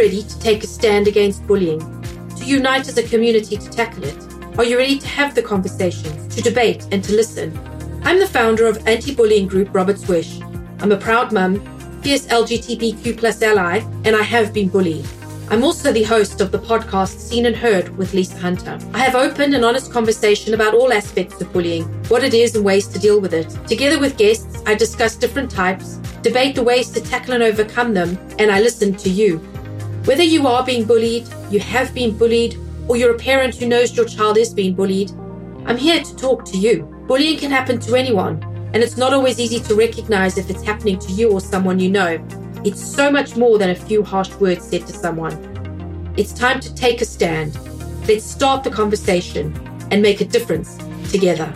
ready to take a stand against bullying? To unite as a community to tackle it? Are you ready to have the conversations, to debate, and to listen? I'm the founder of anti bullying group Robert's Wish. I'm a proud mum, fierce LGBTQ plus ally, and I have been bullied. I'm also the host of the podcast Seen and Heard with Lisa Hunter. I have open and honest conversation about all aspects of bullying, what it is and ways to deal with it. Together with guests, I discuss different types, debate the ways to tackle and overcome them, and I listen to you. Whether you are being bullied, you have been bullied, or you're a parent who knows your child is being bullied, I'm here to talk to you. Bullying can happen to anyone, and it's not always easy to recognize if it's happening to you or someone you know. It's so much more than a few harsh words said to someone. It's time to take a stand. Let's start the conversation and make a difference together.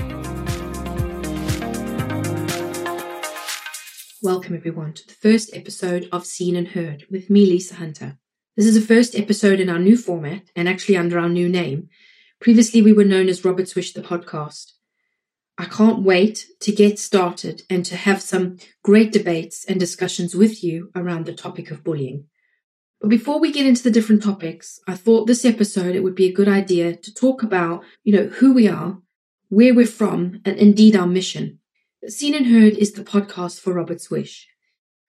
Welcome, everyone, to the first episode of Seen and Heard with me, Lisa Hunter. This is the first episode in our new format and actually under our new name. Previously, we were known as Robert's Wish the podcast. I can't wait to get started and to have some great debates and discussions with you around the topic of bullying. But before we get into the different topics, I thought this episode it would be a good idea to talk about, you know, who we are, where we're from, and indeed our mission. Seen and Heard is the podcast for Robert's Wish.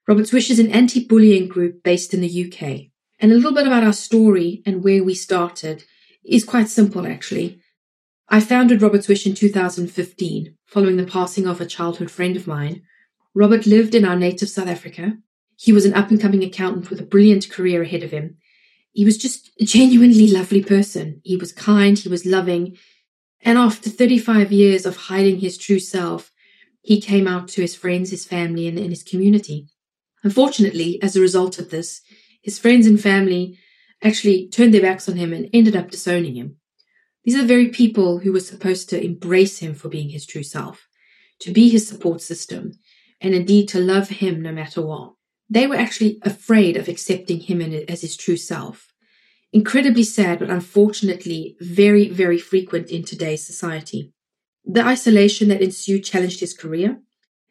Robert's Wish is an anti-bullying group based in the UK. And a little bit about our story and where we started is quite simple actually. I founded Robert's Wish in 2015, following the passing of a childhood friend of mine. Robert lived in our native South Africa. He was an up and coming accountant with a brilliant career ahead of him. He was just a genuinely lovely person. He was kind, he was loving. And after 35 years of hiding his true self, he came out to his friends, his family, and, and his community. Unfortunately, as a result of this, his friends and family actually turned their backs on him and ended up disowning him. These are the very people who were supposed to embrace him for being his true self, to be his support system, and indeed to love him no matter what. They were actually afraid of accepting him as his true self. Incredibly sad, but unfortunately very, very frequent in today's society. The isolation that ensued challenged his career,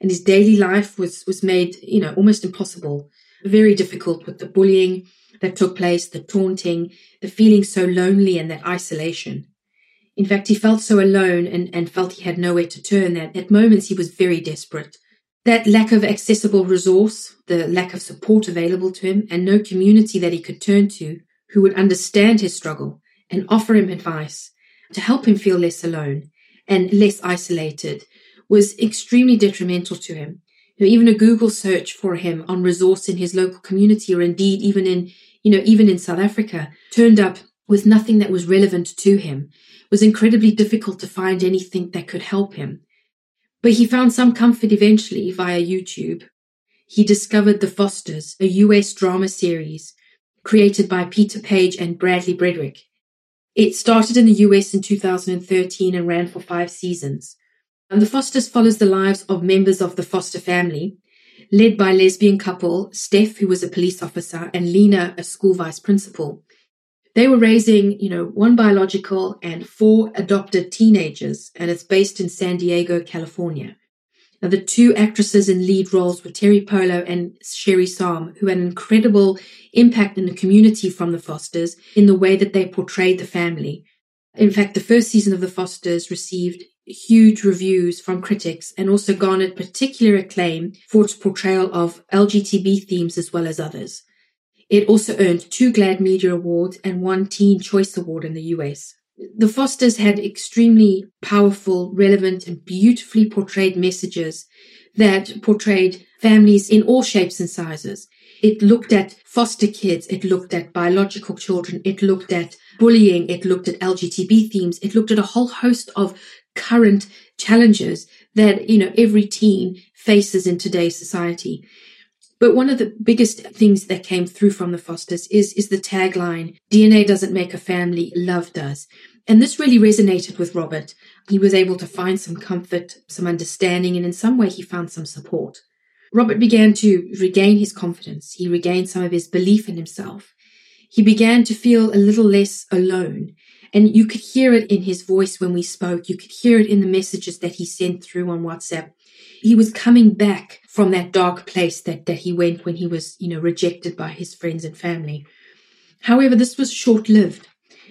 and his daily life was, was made, you know, almost impossible, very difficult with the bullying that took place, the taunting, the feeling so lonely and that isolation. In fact, he felt so alone and, and felt he had nowhere to turn that at moments he was very desperate. That lack of accessible resource, the lack of support available to him, and no community that he could turn to who would understand his struggle and offer him advice to help him feel less alone and less isolated was extremely detrimental to him. You know, even a Google search for him on resource in his local community or indeed even in, you know, even in South Africa turned up with nothing that was relevant to him It was incredibly difficult to find anything that could help him. But he found some comfort eventually via YouTube. He discovered The Fosters, a US drama series created by Peter Paige and Bradley Bredeweg. It started in the US in 2013 and ran for five seasons. And The Fosters follows the lives of members of the foster family, led by lesbian couple Steph, who was a police officer, and Lena, a school vice principal. They were raising, you know, one biological and four adopted teenagers, and it's based in San Diego, California. Now, the two actresses in lead roles were Teri Polo and Sherri Saum, who had an incredible impact in the community from the Fosters in the way that they portrayed the family. In fact, the first season of the Fosters received huge reviews from critics and also garnered particular acclaim for its portrayal of LGBT themes as well as others. It also earned two GLAAD Media Awards and one Teen Choice Award in the US. The Fosters had extremely powerful, relevant, and beautifully portrayed messages that portrayed families in all shapes and sizes. It looked at foster kids, it looked at biological children, it looked at bullying, it looked at LGBT themes, it looked at a whole host of current challenges that, you know, every teen faces in today's society. But one of the biggest things that came through from the Fosters is, is the tagline, DNA doesn't make a family, love does. And this really resonated with Robert. He was able to find some comfort, some understanding, and in some way he found some support. Robert began to regain his confidence. He regained some of his belief in himself. He began to feel a little less alone. And you could hear it in his voice when we spoke. You could hear it in the messages that he sent through on WhatsApp he was coming back from that dark place that, that he went when he was, you know, rejected by his friends and family. However, this was short lived.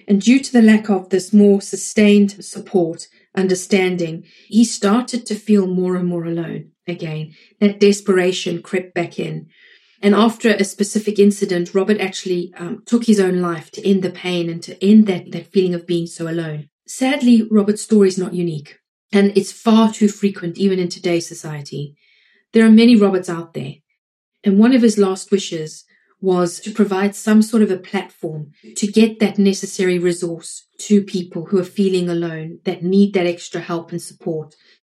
And due to the lack of this more sustained support, understanding, he started to feel more and more alone again. That desperation crept back in. And after a specific incident, Robert actually um, took his own life to end the pain and to end that, that feeling of being so alone. Sadly, Robert's story is not unique, and it's far too frequent even in today's society. There are many Roberts out there, and one of his last wishes was to provide some sort of a platform to get that necessary resource to people who are feeling alone, that need that extra help and support,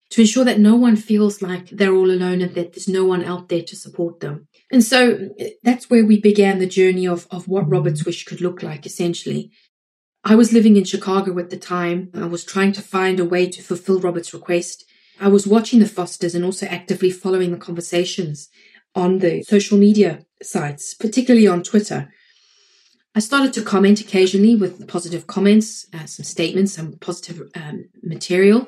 to ensure that no one feels like they're all alone and that there's no one out there to support them. And so that's where we began the journey of, of what Robert's Wish could look like, essentially. I was living in Chicago at the time. I was trying to find a way to fulfill Robert's request. I was watching the Fosters and also actively following the conversations on the social media sites, particularly on Twitter. I started to comment occasionally with positive comments, uh, some statements, some positive um, material.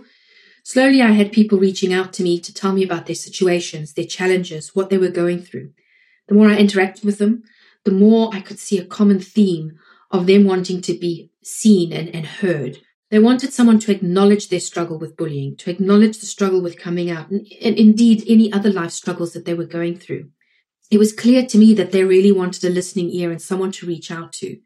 Slowly, I had people reaching out to me to tell me about their situations, their challenges, what they were going through. The more I interacted with them, the more I could see a common theme of them wanting to be seen and, and heard. They wanted someone to acknowledge their struggle with bullying, to acknowledge the struggle with coming out, and, and indeed any other life struggles that they were going through. It was clear to me that they really wanted a listening ear and someone to reach out to.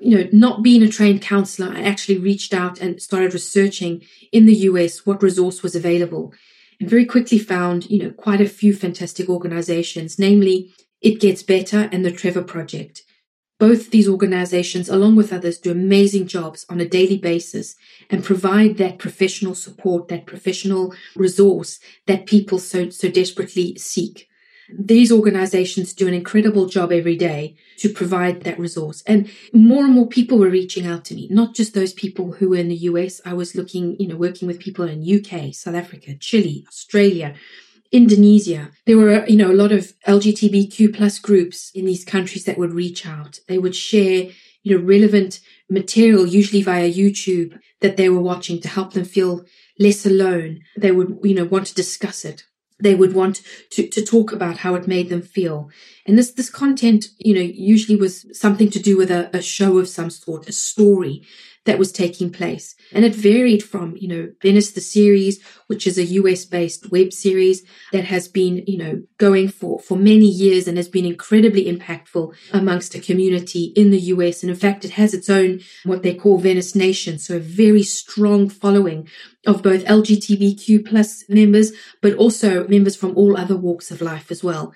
You know, not being a trained counselor, I actually reached out and started researching in the US what resource was available and very quickly found, you know, quite a few fantastic organizations, namely It Gets Better and the Trevor Project. Both these organizations, along with others, do amazing jobs on a daily basis and provide that professional support, that professional resource that people so, so desperately seek. These organizations do an incredible job every day to provide that resource. And more and more people were reaching out to me, not just those people who were in the US. I was looking, you know, working with people in UK, South Africa, Chile, Australia, Indonesia. There were, you know, a lot of LGBTQ plus groups in these countries that would reach out. They would share, you know, relevant material, usually via YouTube that they were watching to help them feel less alone. They would, you know, want to discuss it they would want to, to talk about how it made them feel. And this, this content, you know, usually was something to do with a, a show of some sort, a story that was taking place. And it varied from, you know, Venice the series, which is a US based web series that has been, you know, going for, for many years and has been incredibly impactful amongst a community in the US. And in fact, it has its own, what they call Venice Nation. So a very strong following of both LGBTQ plus members, but also members from all other walks of life as well.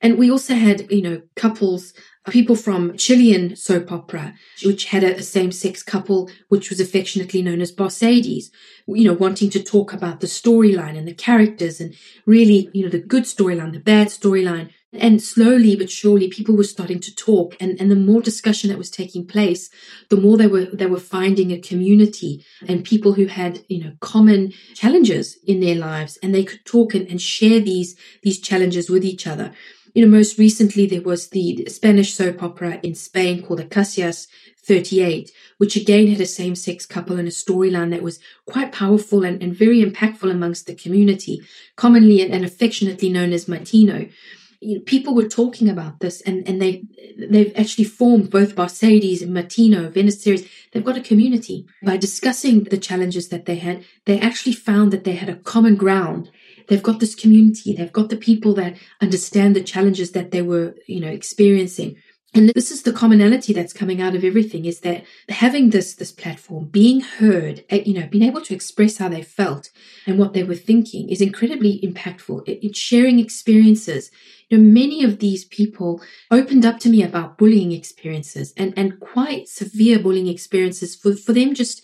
And we also had, you know, couples people from Chilean soap opera, which had a, a same-sex couple, which was affectionately known as Bossades, you know, wanting to talk about the storyline and the characters and really, you know, the good storyline, the bad storyline. And slowly but surely people were starting to talk and, and the more discussion that was taking place, the more they were, they were finding a community and people who had, you know, common challenges in their lives and they could talk and, and share these, these challenges with each other. You know, most recently there was the Spanish soap opera in Spain called Acacias 38, which again had a same sex couple and a storyline that was quite powerful and, and very impactful amongst the community, commonly and, and affectionately known as Maitino. You know, people were talking about this and, and they, they've actually formed both Bossades and Maitino, Venice series. They've got a community. By discussing the challenges that they had, they actually found that they had a common ground they've got this community, they've got the people that understand the challenges that they were, you know, experiencing. And this is the commonality that's coming out of everything is that having this, this platform, being heard, eh, you know, being able to express how they felt and what they were thinking is incredibly impactful. It's sharing experiences. You know, many of these people opened up to me about bullying experiences and, and quite severe bullying experiences for, for them just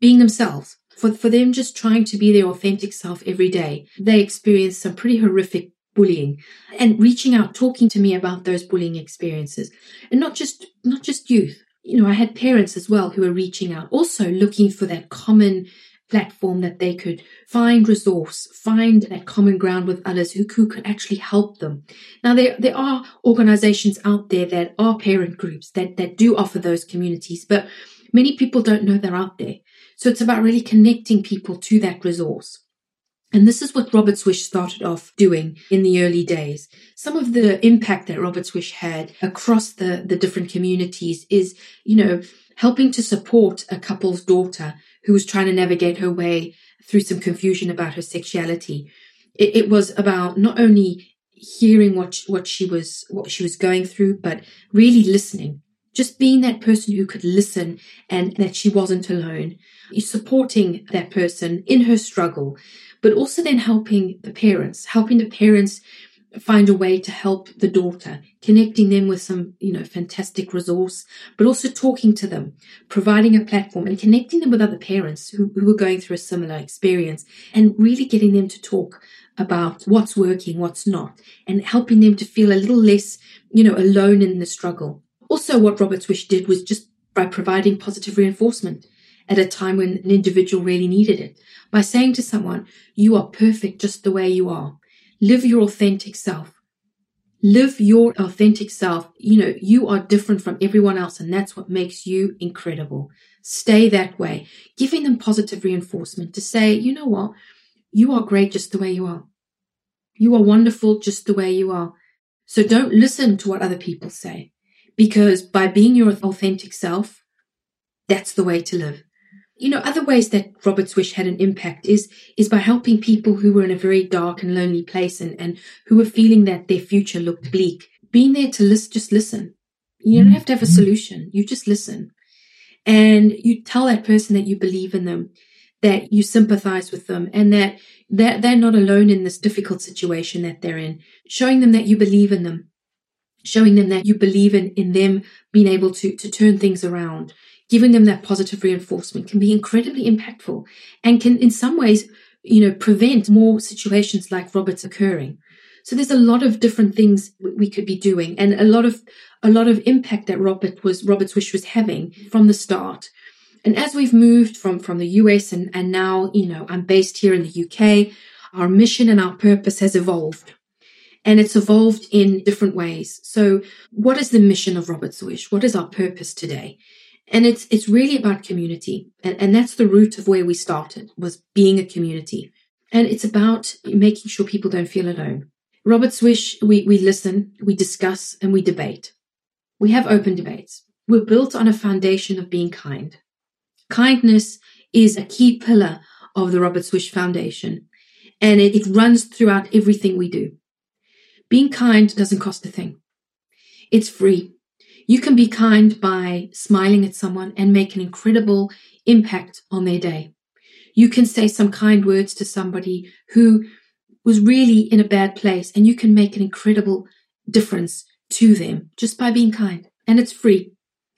being themselves for, for them just trying to be their authentic self every day, they experience some pretty horrific bullying and reaching out, talking to me about those bullying experiences and not just, not just youth. You know, I had parents as well who were reaching out, also looking for that common platform that they could find resource, find that common ground with others who, who could actually help them. Now there, there are organizations out there that are parent groups that, that do offer those communities, but many people don't know they're out there. So it's about really connecting people to that resource. And this is what Robert's Wish started off doing in the early days. Some of the impact that Robert's Wish had across the, the different communities is, you know, helping to support a couple's daughter who was trying to navigate her way through some confusion about her sexuality. It, it was about not only hearing what what she was what she was going through, but really listening. Just being that person who could listen and that she wasn't alone. Supporting that person in her struggle, but also then helping the parents, helping the parents find a way to help the daughter, connecting them with some, you know, fantastic resource, but also talking to them, providing a platform and connecting them with other parents who, who going through a similar experience and really getting them to talk about what's working, what's not, and helping them to feel a little less, you know, alone in the struggle. Also, what Robert's Wish did was just by providing positive reinforcement at a time when an individual really needed it. By saying to someone, you are perfect just the way you are. Live your authentic self. Live your authentic self. You know, you are different from everyone else and that's what makes you incredible. Stay that way. Giving them positive reinforcement to say, you know what? You are great just the way you are. You are wonderful just the way you are. So don't listen to what other people say because by being your authentic self, that's the way to live. You know, other ways that Robert's Wish had an impact is, is by helping people who were in a very dark and lonely place and, and who were feeling that their future looked bleak. Being there to just listen. You don't have to have a solution. You just listen. And you tell that person that you believe in them that you sympathize with them and that they're, they're not alone in this difficult situation that they're in, showing them that you believe in them, showing them that you believe in, in them being able to, to turn things around, giving them that positive reinforcement can be incredibly impactful and can in some ways, you know, prevent more situations like Robert's occurring. So there's a lot of different things we could be doing and a lot of, a lot of impact that Robert was, Robert's Wish was having from the start and as we've moved from, from the US and, and now, you know, I'm based here in the UK, our mission and our purpose has evolved. And it's evolved in different ways. So what is the mission of Robert's Wish? What is our purpose today? And it's, it's really about community. And, and that's the root of where we started was being a community. And it's about making sure people don't feel alone. Robert's Wish, we, we listen, we discuss, and we debate. We have open debates. We're built on a foundation of being kind. Kindness is a key pillar of the Robert's Wish Foundation, and it, it runs throughout everything we do. Being kind doesn't cost a thing. It's free. You can be kind by smiling at someone and make an incredible impact on their day. You can say some kind words to somebody who was really in a bad place and you can make an incredible difference to them just by being kind. And it's free.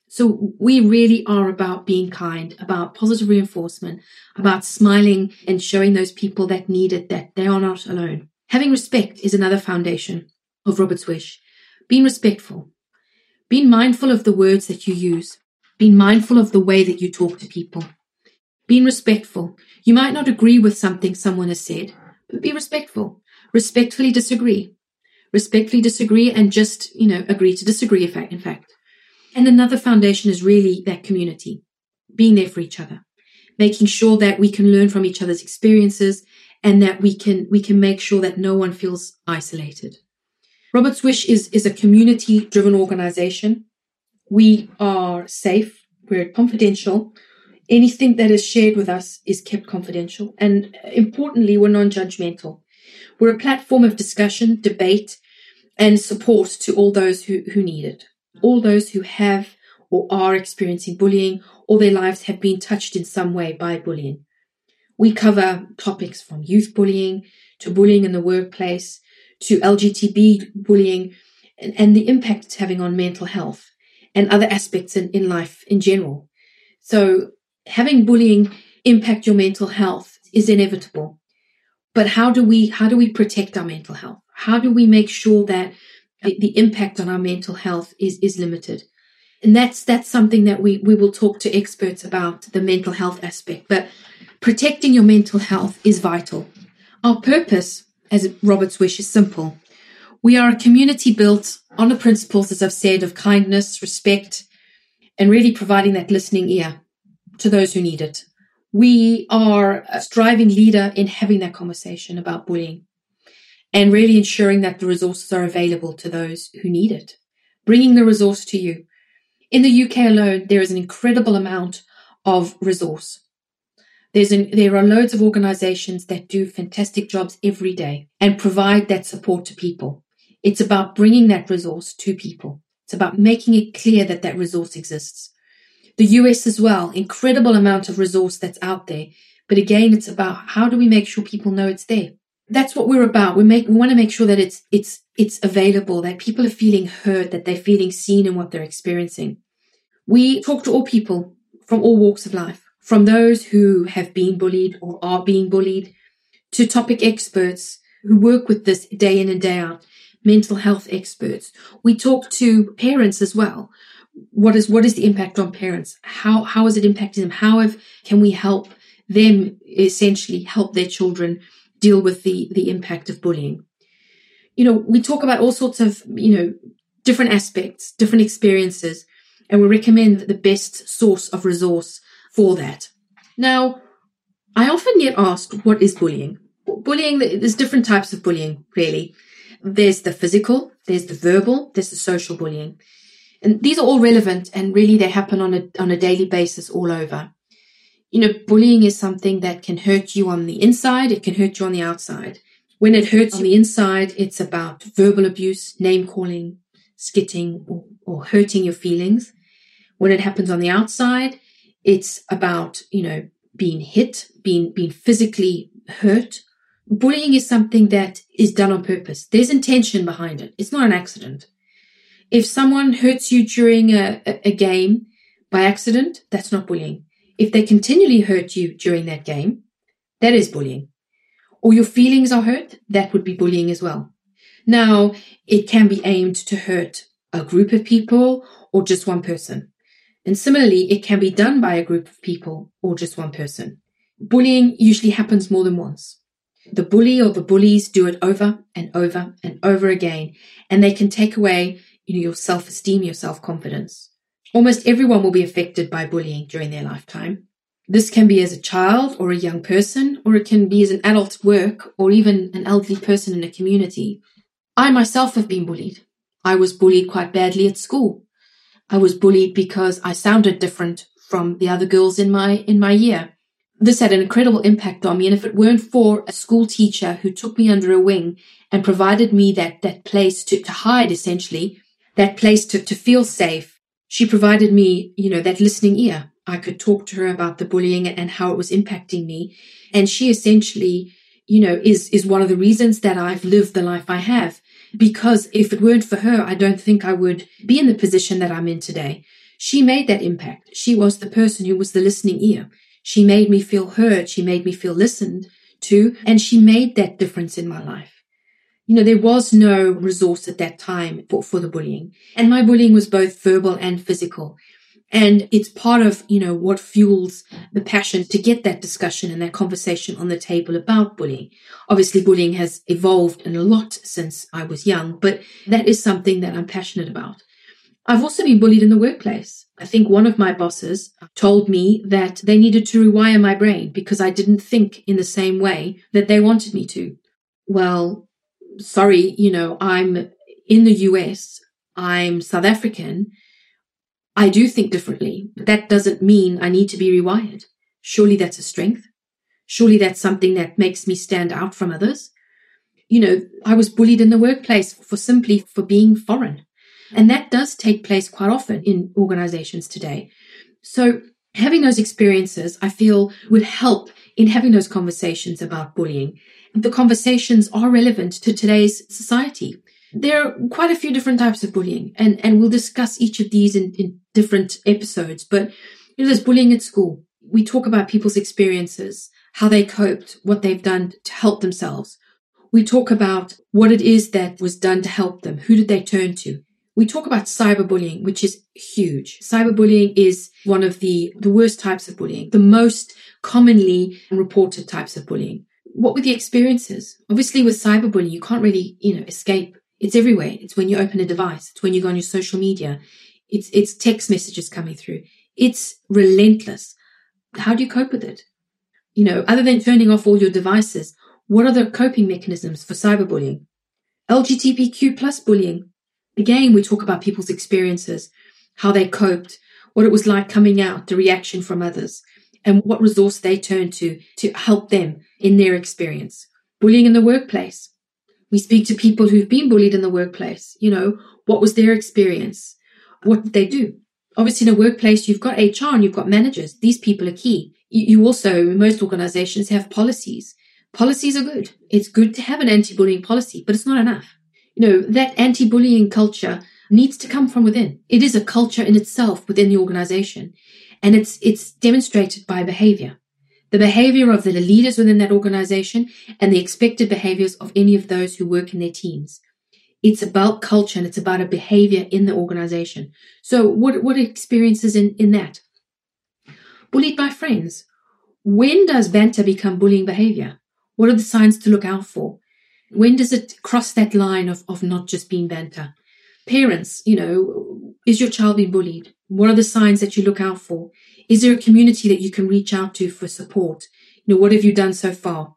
So we really are about being kind, about positive reinforcement, about smiling and showing those people that need it that they are not alone. Having respect is another foundation of Robert's wish. Being respectful, being mindful of the words that you use, being mindful of the way that you talk to people, being respectful. You might not agree with something someone has said, but be respectful. Respectfully disagree. Respectfully disagree and just, you know, agree to disagree, in fact. And another foundation is really that community, being there for each other, making sure that we can learn from each other's experiences and that we can, we can make sure that no one feels isolated. Robert's Wish is, is a community driven organization. We are safe. We're confidential. Anything that is shared with us is kept confidential. And importantly, we're non-judgmental. We're a platform of discussion, debate, and support to all those who, who need it all those who have or are experiencing bullying or their lives have been touched in some way by bullying. We cover topics from youth bullying to bullying in the workplace to LGTB bullying and, and the impact it's having on mental health and other aspects in, in life in general. So having bullying impact your mental health is inevitable. But how do we, how do we protect our mental health? How do we make sure that the, the impact on our mental health is, is limited. And that's, that's something that we, we will talk to experts about the mental health aspect, but protecting your mental health is vital. Our purpose, as robert's wish is simple. We are a community built on the principles, as I've said, of kindness, respect, and really providing that listening ear to those who need it. we are a striving leader in having that conversation about bullying and really ensuring that the resources are available to those who need it, bringing the resource to you. In the UK alone, there is an incredible amount of resource. An, there are loads of organizations that do fantastic jobs every day and provide that support to people. It's about bringing that resource to people. It's about making it clear that that resource exists. The US as well, incredible amount of resource that's out there. But again, it's about how do we make sure people know it's there? That's what we're about. We make, we want to make sure that it's, it's, it's available, that people are feeling heard, that they're feeling seen in what they're experiencing. We talk to all people from all walks of life, from those who have been bullied or are being bullied to topic experts who work with this day in and day out, mental health experts. We talk to parents as well what is what is the impact on parents? How how is it impacting them? How have, can we help them essentially help their children deal with the the impact of bullying? You know, we talk about all sorts of you know different aspects, different experiences, and we recommend the best source of resource for that. Now, I often get asked, what is bullying? Bullying, there's different types of bullying, really. There's the physical, there's the verbal, there's the social bullying. And these are all relevant and really they happen on a, on a daily basis all over. You know, bullying is something that can hurt you on the inside. It can hurt you on the outside. When it hurts on the inside, it's about verbal abuse, name calling, skitting or, or hurting your feelings. When it happens on the outside, it's about, you know, being hit, being, being physically hurt. Bullying is something that is done on purpose. There's intention behind it. It's not an accident. If someone hurts you during a, a game by accident, that's not bullying. If they continually hurt you during that game, that is bullying. Or your feelings are hurt, that would be bullying as well. Now, it can be aimed to hurt a group of people or just one person. And similarly, it can be done by a group of people or just one person. Bullying usually happens more than once. The bully or the bullies do it over and over and over again, and they can take away you know, your self-esteem, your self-confidence. Almost everyone will be affected by bullying during their lifetime. This can be as a child or a young person, or it can be as an adult at work or even an elderly person in a community. I myself have been bullied. I was bullied quite badly at school. I was bullied because I sounded different from the other girls in my, in my year. This had an incredible impact on me. And if it weren't for a school teacher who took me under a wing and provided me that, that place to, to hide essentially that place to, to feel safe. She provided me, you know, that listening ear. I could talk to her about the bullying and how it was impacting me. And she essentially, you know, is, is one of the reasons that I've lived the life I have. Because if it weren't for her, I don't think I would be in the position that I'm in today. She made that impact. She was the person who was the listening ear. She made me feel heard. She made me feel listened to, and she made that difference in my life you know, there was no resource at that time for, for the bullying. And my bullying was both verbal and physical. And it's part of, you know, what fuels the passion to get that discussion and that conversation on the table about bullying. Obviously, bullying has evolved in a lot since I was young, but that is something that I'm passionate about. I've also been bullied in the workplace. I think one of my bosses told me that they needed to rewire my brain because I didn't think in the same way that they wanted me to. Well, sorry, you know, I'm in the US, I'm South African, I do think differently, but that doesn't mean I need to be rewired. Surely that's a strength. Surely that's something that makes me stand out from others. You know, I was bullied in the workplace for simply for being foreign. And that does take place quite often in organizations today. So having those experiences, I feel would help in having those conversations about bullying the conversations are relevant to today's society. There are quite a few different types of bullying and, and we'll discuss each of these in, in different episodes. But you know, there's bullying at school. We talk about people's experiences, how they coped, what they've done to help themselves. We talk about what it is that was done to help them. Who did they turn to? We talk about cyberbullying, which is huge. Cyberbullying is one of the, the worst types of bullying, the most commonly reported types of bullying what were the experiences? Obviously, with cyberbullying, you can't really, you know, escape. It's everywhere. It's when you open a device. It's when you go on your social media. It's, it's text messages coming through. It's relentless. How do you cope with it? You know, other than turning off all your devices, what are the coping mechanisms for cyberbullying? LGBTQ plus bullying. Again, we talk about people's experiences, how they coped, what it was like coming out, the reaction from others, and what resource they turned to to help them in their experience. Bullying in the workplace. We speak to people who've been bullied in the workplace. You know, what was their experience? What did they do? Obviously, in a workplace, you've got HR and you've got managers. These people are key. You also, most organizations have policies. Policies are good. It's good to have an anti-bullying policy, but it's not enough. You know, that anti-bullying culture needs to come from within. It is a culture in itself within the organization. And it's, it's demonstrated by behavior. The behavior of the leaders within that organization and the expected behaviors of any of those who work in their teams. It's about culture and it's about a behavior in the organization. So what, what experiences in, in that? Bullied by friends. When does banter become bullying behavior? What are the signs to look out for? When does it cross that line of, of not just being banter? Parents, you know, is your child being bullied? What are the signs that you look out for? Is there a community that you can reach out to for support? You know, what have you done so far?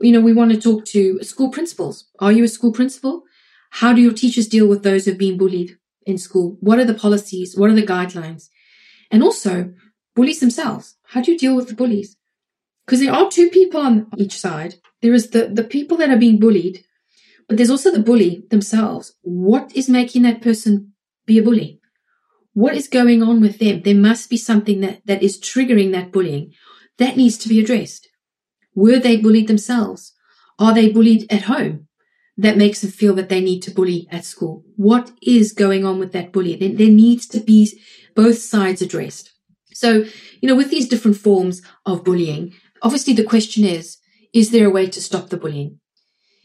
You know, we want to talk to school principals. Are you a school principal? How do your teachers deal with those who've been bullied in school? What are the policies? What are the guidelines? And also, bullies themselves. How do you deal with the bullies? Because there are two people on each side. There is the, the people that are being bullied, but there's also the bully themselves. What is making that person be a bully? What is going on with them? There must be something that, that is triggering that bullying. That needs to be addressed. Were they bullied themselves? Are they bullied at home? That makes them feel that they need to bully at school. What is going on with that bully? There, there needs to be both sides addressed. So, you know, with these different forms of bullying, Obviously, the question is, is there a way to stop the bullying?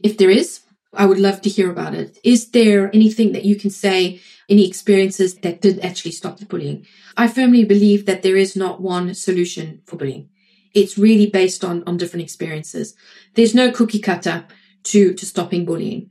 If there is, I would love to hear about it. Is there anything that you can say, any experiences that did actually stop the bullying? I firmly believe that there is not one solution for bullying. It's really based on, on different experiences. There's no cookie cutter to, to stopping bullying.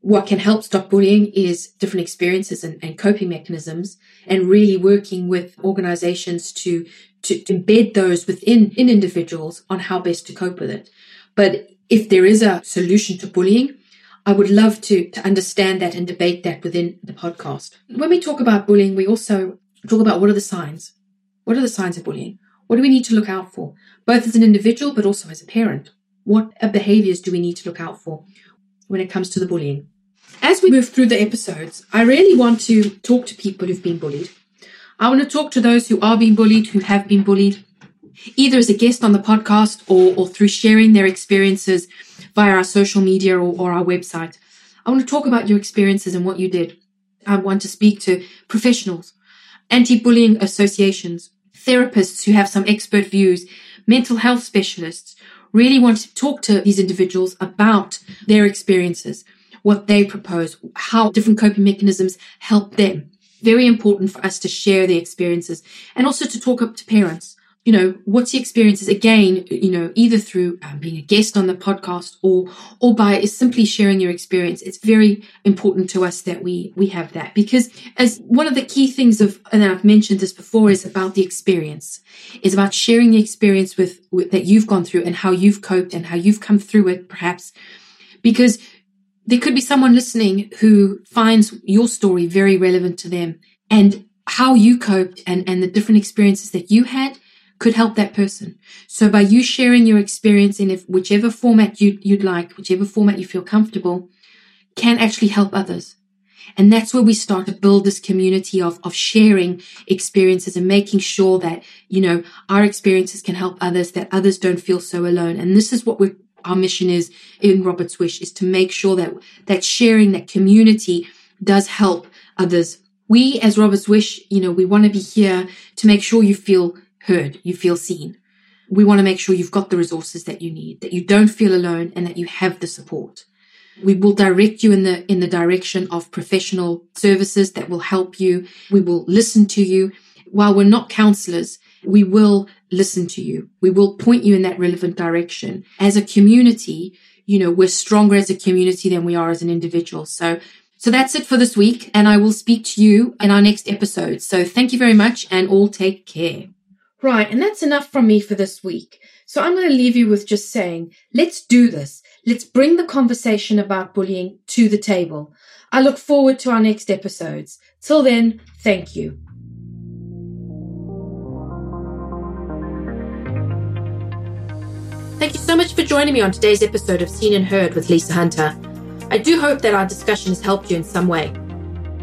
What can help stop bullying is different experiences and, and coping mechanisms and really working with organizations to, to, to embed those within in individuals on how best to cope with it. But if there is a solution to bullying, I would love to, to understand that and debate that within the podcast. When we talk about bullying, we also talk about what are the signs? What are the signs of bullying? What do we need to look out for? Both as an individual, but also as a parent. What behaviors do we need to look out for when it comes to the bullying? As we move through the episodes, I really want to talk to people who've been bullied. I want to talk to those who are being bullied, who have been bullied, either as a guest on the podcast or, or through sharing their experiences via our social media or, or our website. I want to talk about your experiences and what you did. I want to speak to professionals, anti-bullying associations, therapists who have some expert views, mental health specialists, really want to talk to these individuals about their experiences, what they propose, how different coping mechanisms help them very important for us to share the experiences and also to talk up to parents. You know, what's the experiences again, you know, either through um, being a guest on the podcast or, or by simply sharing your experience. It's very important to us that we, we have that because as one of the key things of, and I've mentioned this before is about the experience is about sharing the experience with, with that you've gone through and how you've coped and how you've come through it perhaps because there could be someone listening who finds your story very relevant to them and how you coped and, and the different experiences that you had could help that person. So by you sharing your experience in if whichever format you, you'd like, whichever format you feel comfortable, can actually help others. And that's where we start to build this community of, of sharing experiences and making sure that, you know, our experiences can help others, that others don't feel so alone. And this is what we're our mission is in Robert's Wish is to make sure that that sharing, that community does help others. We as Robert's Wish, you know, we want to be here to make sure you feel heard, you feel seen. We want to make sure you've got the resources that you need, that you don't feel alone and that you have the support. We will direct you in the, in the direction of professional services that will help you. We will listen to you. While we're not counselors, we will listen to you. We will point you in that relevant direction. As a community, you know, we're stronger as a community than we are as an individual. So, so that's it for this week. And I will speak to you in our next episode. So thank you very much and all take care. Right, and that's enough from me for this week. So I'm going to leave you with just saying, let's do this. Let's bring the conversation about bullying to the table. I look forward to our next episodes. Till then, thank you. Thank you so much for joining me on today's episode of Seen and Heard with Lisa Hunter. I do hope that our discussion has helped you in some way.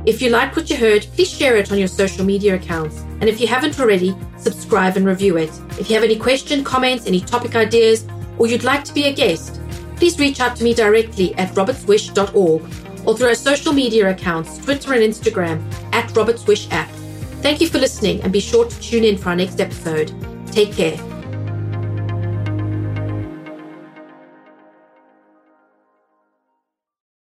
If you liked what you heard, please share it on your social media accounts. And if you haven't already, subscribe and review it. If you have any questions, comments, any topic ideas, or you'd like to be a guest, please reach out to me directly at robertswish.org or through our social media accounts, Twitter and Instagram at Robertswish app. Thank you for listening and be sure to tune in for our next episode. Take care.